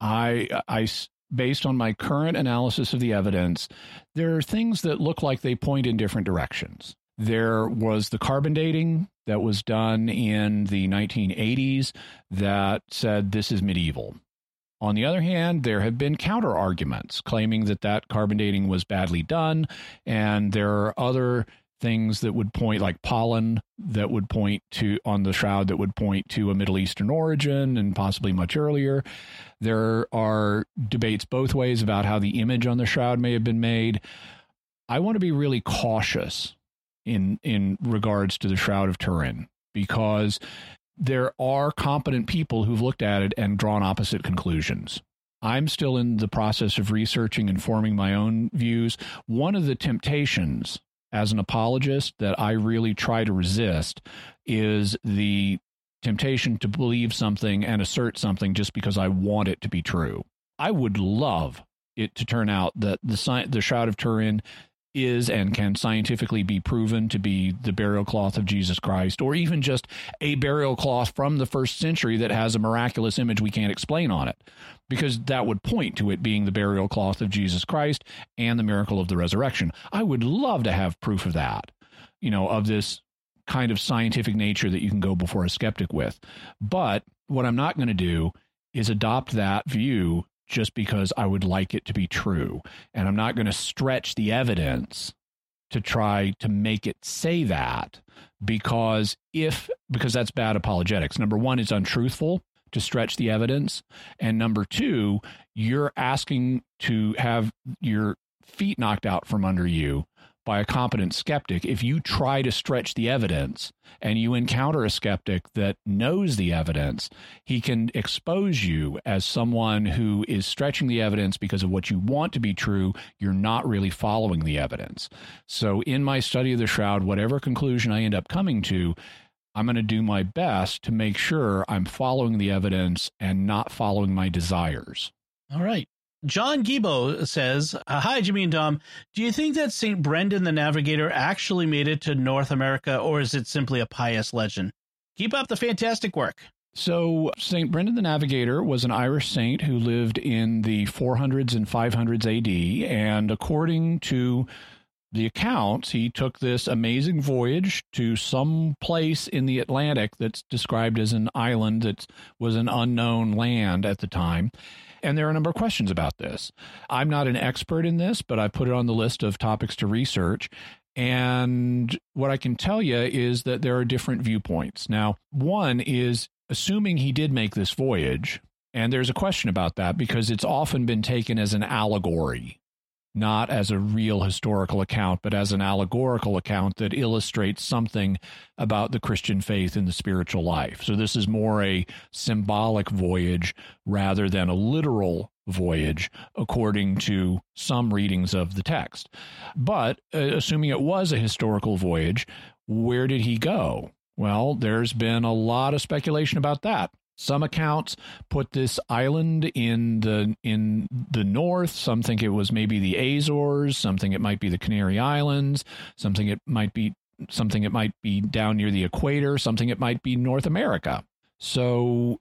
Speaker 2: I, I, based on my current analysis of the evidence, there are things that look like they point in different directions. There was the carbon dating that was done in the 1980s that said this is medieval. On the other hand, there have been counter arguments claiming that that carbon dating was badly done, and there are other things that would point like pollen that would point to on the shroud that would point to a middle eastern origin and possibly much earlier there are debates both ways about how the image on the shroud may have been made i want to be really cautious in in regards to the shroud of turin because there are competent people who've looked at it and drawn opposite conclusions. I'm still in the process of researching and forming my own views. One of the temptations as an apologist that I really try to resist is the temptation to believe something and assert something just because I want it to be true. I would love it to turn out that the the Shroud of Turin is and can scientifically be proven to be the burial cloth of Jesus Christ, or even just a burial cloth from the first century that has a miraculous image we can't explain on it, because that would point to it being the burial cloth of Jesus Christ and the miracle of the resurrection. I would love to have proof of that, you know, of this kind of scientific nature that you can go before a skeptic with. But what I'm not going to do is adopt that view just because I would like it to be true. And I'm not going to stretch the evidence to try to make it say that because if because that's bad apologetics. Number 1 it's untruthful to stretch the evidence and number 2 you're asking to have your feet knocked out from under you by a competent skeptic, if you try to stretch the evidence and you encounter a skeptic that knows the evidence, he can expose you as someone who is stretching the evidence because of what you want to be true. You're not really following the evidence. So, in my study of the shroud, whatever conclusion I end up coming to, I'm going to do my best to make sure I'm following the evidence and not following my desires.
Speaker 1: All right. John Gibo says, uh, Hi, Jimmy and Dom. Do you think that St. Brendan the Navigator actually made it to North America, or is it simply a pious legend? Keep up the fantastic work.
Speaker 2: So, St. Brendan the Navigator was an Irish saint who lived in the 400s and 500s AD. And according to the accounts, he took this amazing voyage to some place in the Atlantic that's described as an island that was an unknown land at the time. And there are a number of questions about this. I'm not an expert in this, but I put it on the list of topics to research. And what I can tell you is that there are different viewpoints. Now, one is assuming he did make this voyage, and there's a question about that because it's often been taken as an allegory not as a real historical account, but as an allegorical account that illustrates something about the Christian faith and the spiritual life. So this is more a symbolic voyage rather than a literal voyage, according to some readings of the text. But uh, assuming it was a historical voyage, where did he go? Well, there's been a lot of speculation about that. Some accounts put this island in the in the north. Some think it was maybe the Azores. Some think it might be the Canary Islands. Something it might be something it might be down near the equator. Something it might be North America. So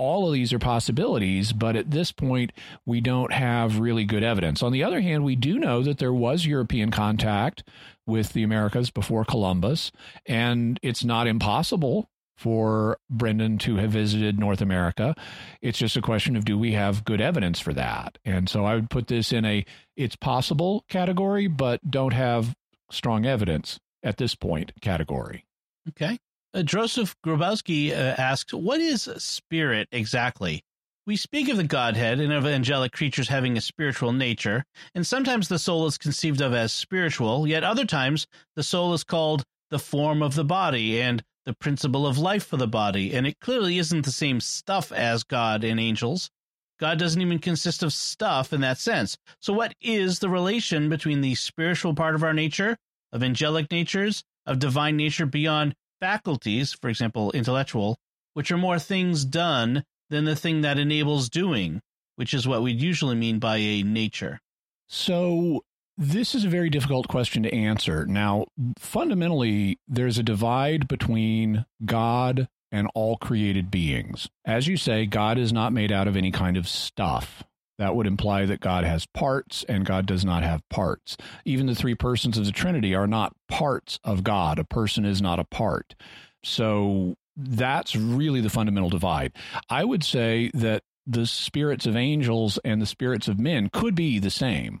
Speaker 2: all of these are possibilities, but at this point, we don't have really good evidence. On the other hand, we do know that there was European contact with the Americas before Columbus, and it's not impossible for Brendan to have visited North America. It's just a question of do we have good evidence for that? And so I would put this in a it's possible category, but don't have strong evidence at this point category.
Speaker 1: Okay. Uh, Joseph Grabowski uh, asks, What is spirit exactly? We speak of the Godhead and of angelic creatures having a spiritual nature, and sometimes the soul is conceived of as spiritual, yet other times the soul is called the form of the body and the principle of life for the body, and it clearly isn't the same stuff as God and angels. God doesn't even consist of stuff in that sense. So, what is the relation between the spiritual part of our nature, of angelic natures, of divine nature beyond faculties, for example, intellectual, which are more things done than the thing that enables doing, which is what we'd usually mean by a nature.
Speaker 2: So, this is a very difficult question to answer. Now, fundamentally, there's a divide between God and all created beings. As you say, God is not made out of any kind of stuff. That would imply that God has parts and God does not have parts. Even the three persons of the Trinity are not parts of God. A person is not a part. So that's really the fundamental divide. I would say that the spirits of angels and the spirits of men could be the same.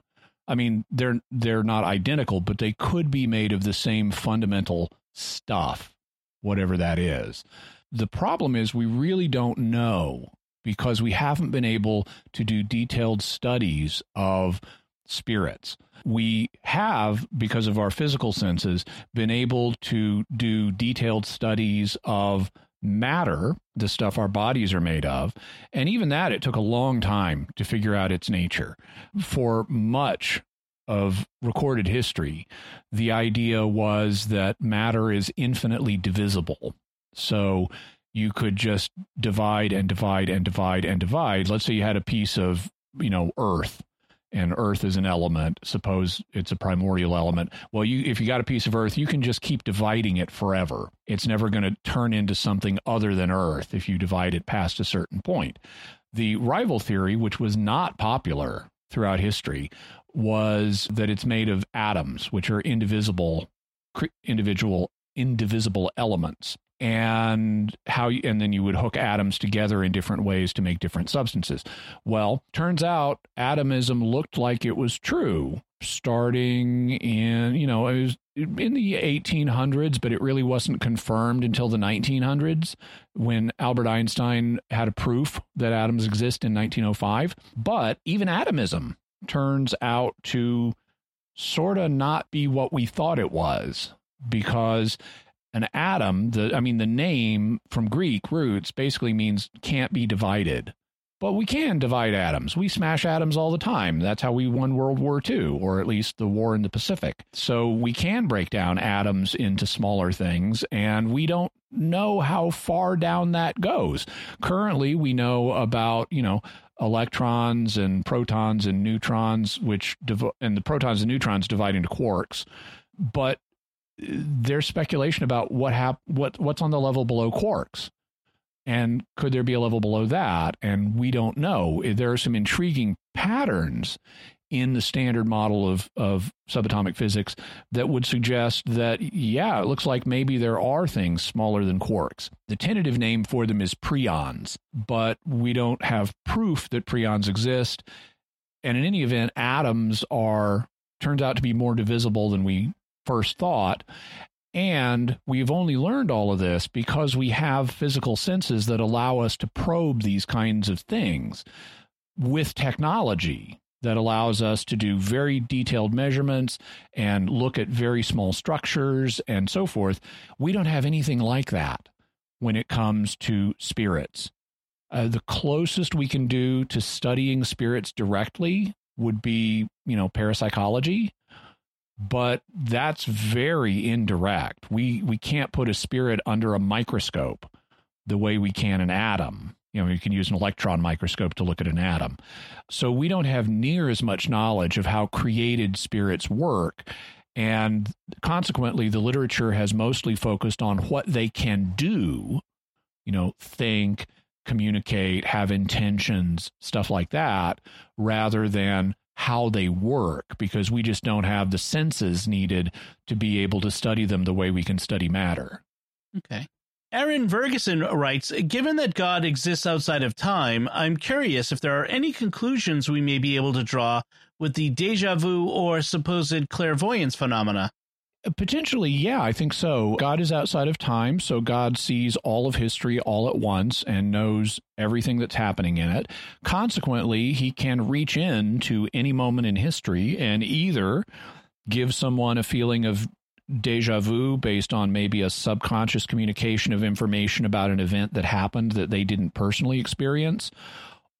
Speaker 2: I mean, they're they're not identical, but they could be made of the same fundamental stuff, whatever that is. The problem is we really don't know because we haven't been able to do detailed studies of spirits. We have, because of our physical senses, been able to do detailed studies of matter, the stuff our bodies are made of. And even that, it took a long time to figure out its nature. For much of recorded history, the idea was that matter is infinitely divisible. So you could just divide and divide and divide and divide. Let's say you had a piece of, you know, earth and earth is an element. Suppose it's a primordial element. Well you if you got a piece of earth you can just keep dividing it forever. It's never going to turn into something other than earth if you divide it past a certain point. The rival theory which was not popular throughout history was that it's made of atoms which are indivisible individual indivisible elements and how you, and then you would hook atoms together in different ways to make different substances. Well, turns out atomism looked like it was true starting in, you know, it was in the 1800s, but it really wasn't confirmed until the 1900s when Albert Einstein had a proof that atoms exist in 1905. But even atomism turns out to sort of not be what we thought it was because an atom, the I mean the name from Greek roots basically means can't be divided. But we can divide atoms. We smash atoms all the time. That's how we won World War II, or at least the war in the Pacific. So we can break down atoms into smaller things, and we don't know how far down that goes. Currently, we know about, you know, electrons and protons and neutrons, which div- and the protons and neutrons divide into quarks. But there's speculation about what hap- what what's on the level below quarks. And could there be a level below that? And we don't know. There are some intriguing patterns in the standard model of of subatomic physics that would suggest that yeah it looks like maybe there are things smaller than quarks. The tentative name for them is preons but we don't have proof that preons exist. And in any event atoms are turns out to be more divisible than we first thought. And we've only learned all of this because we have physical senses that allow us to probe these kinds of things. With technology, that allows us to do very detailed measurements and look at very small structures and so forth. We don't have anything like that when it comes to spirits. Uh, the closest we can do to studying spirits directly would be, you know, parapsychology, but that's very indirect. We we can't put a spirit under a microscope the way we can an atom. You know, you can use an electron microscope to look at an atom. So we don't have near as much knowledge of how created spirits work. And consequently, the literature has mostly focused on what they can do, you know, think, communicate, have intentions, stuff like that, rather than how they work, because we just don't have the senses needed to be able to study them the way we can study matter.
Speaker 1: Okay. Aaron Ferguson writes Given that God exists outside of time, I'm curious if there are any conclusions we may be able to draw with the deja vu or supposed clairvoyance phenomena.
Speaker 2: Potentially, yeah, I think so. God is outside of time, so God sees all of history all at once and knows everything that's happening in it. Consequently, he can reach in to any moment in history and either give someone a feeling of deja vu based on maybe a subconscious communication of information about an event that happened that they didn't personally experience,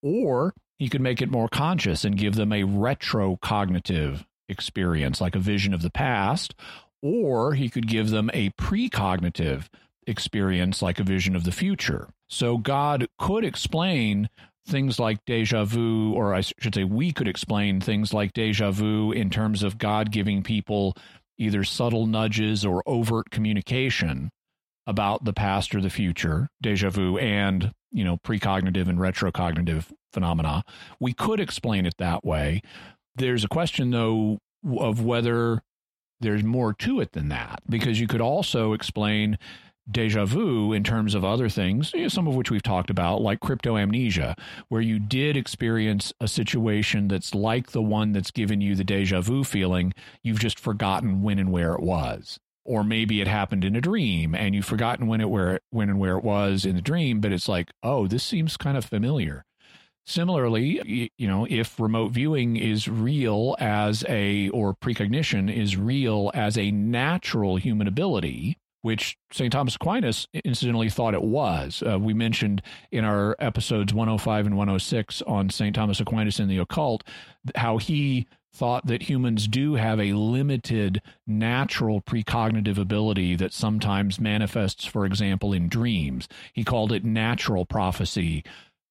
Speaker 2: or he could make it more conscious and give them a retrocognitive experience, like a vision of the past, or he could give them a precognitive experience, like a vision of the future. So God could explain things like deja vu, or I should say, we could explain things like deja vu in terms of God giving people either subtle nudges or overt communication about the past or the future, deja vu, and you know precognitive and retrocognitive phenomena. We could explain it that way. There's a question though of whether there's more to it than that because you could also explain deja vu in terms of other things, some of which we've talked about, like cryptomnesia, where you did experience a situation that's like the one that's given you the deja vu feeling. You've just forgotten when and where it was. Or maybe it happened in a dream and you've forgotten when it where when and where it was in the dream, but it's like, oh, this seems kind of familiar. Similarly, you know, if remote viewing is real as a, or precognition is real as a natural human ability, which St. Thomas Aquinas incidentally thought it was. Uh, we mentioned in our episodes 105 and 106 on St. Thomas Aquinas and the occult how he thought that humans do have a limited natural precognitive ability that sometimes manifests, for example, in dreams. He called it natural prophecy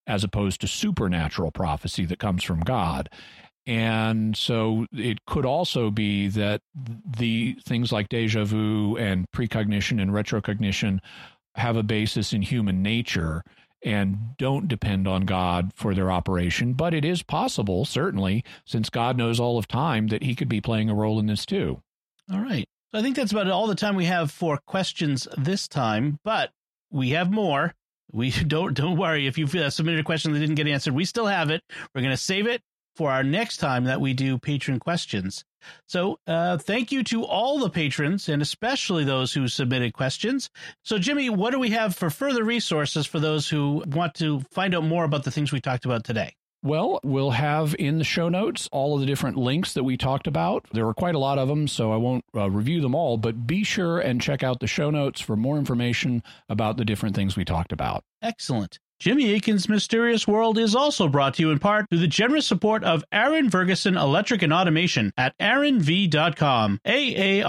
Speaker 2: as opposed to supernatural prophecy that comes from God. And so it could also be that the things like deja vu and precognition and retrocognition have a basis in human nature and don't depend on God for their operation. But it is possible, certainly, since God knows all of time, that he could be playing a role in this too.
Speaker 1: All right. So I think that's about all the time we have for questions this time, but we have more. We don't don't worry if you've uh, submitted a question that didn't get answered. We still have it. We're going to save it for our next time that we do patron questions. So, uh, thank you to all the patrons and especially those who submitted questions. So, Jimmy, what do we have for further resources for those who want to find out more about the things we talked about today?
Speaker 2: Well, we'll have in the show notes all of the different links that we talked about. There are quite a lot of them, so I won't uh, review them all, but be sure and check out the show notes for more information about the different things we talked about.
Speaker 1: Excellent. Jimmy Akin's Mysterious World is also brought to you in part through the generous support of Aaron Ferguson Electric and Automation at aaronv.com, A-A-R-O-N-V.com,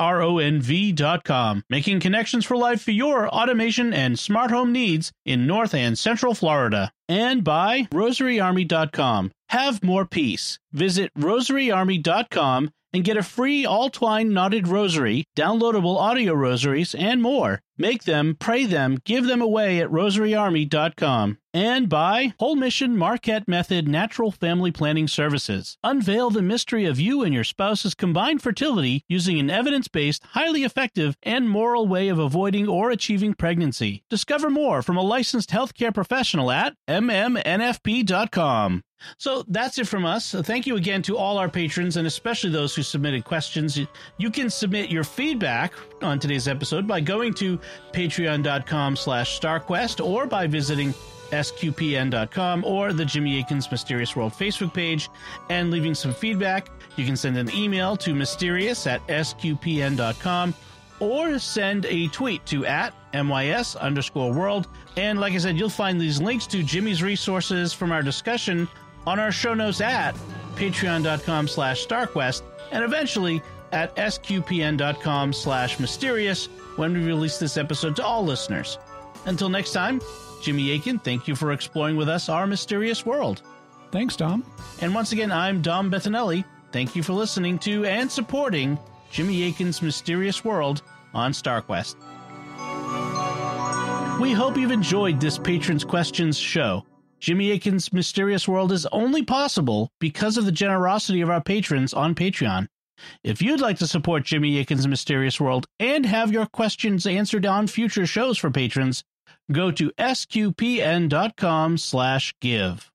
Speaker 1: making connections for life for your automation and smart home needs in North and Central Florida. And by RosaryArmy.com. Have more peace. Visit RosaryArmy.com and get a free all twine knotted rosary, downloadable audio rosaries, and more. Make them, pray them, give them away at rosaryarmy.com. And by Whole Mission Marquette Method Natural Family Planning Services. Unveil the mystery of you and your spouse's combined fertility using an evidence based, highly effective, and moral way of avoiding or achieving pregnancy. Discover more from a licensed healthcare professional at mmnfp.com. So that's it from us. Thank you again to all our patrons and especially those who submitted questions. You can submit your feedback on today's episode by going to patreon.com slash starquest or by visiting sqpn.com or the Jimmy Akin's Mysterious World Facebook page and leaving some feedback. You can send an email to mysterious at sqpn.com or send a tweet to at mys underscore world. And like I said, you'll find these links to Jimmy's resources from our discussion on our show notes at patreon.com slash starquest and eventually at sqpn.com slash mysterious when we release this episode to all listeners. Until next time, Jimmy Akin, thank you for exploring with us our mysterious world.
Speaker 2: Thanks, Dom.
Speaker 1: And once again, I'm Dom Bettinelli. Thank you for listening to and supporting Jimmy Akin's Mysterious World on StarQuest. We hope you've enjoyed this Patrons Questions show. Jimmy Akin's Mysterious World is only possible because of the generosity of our patrons on Patreon. If you'd like to support Jimmy Akin's Mysterious World and have your questions answered on future shows for patrons, go to sqpn.com slash give.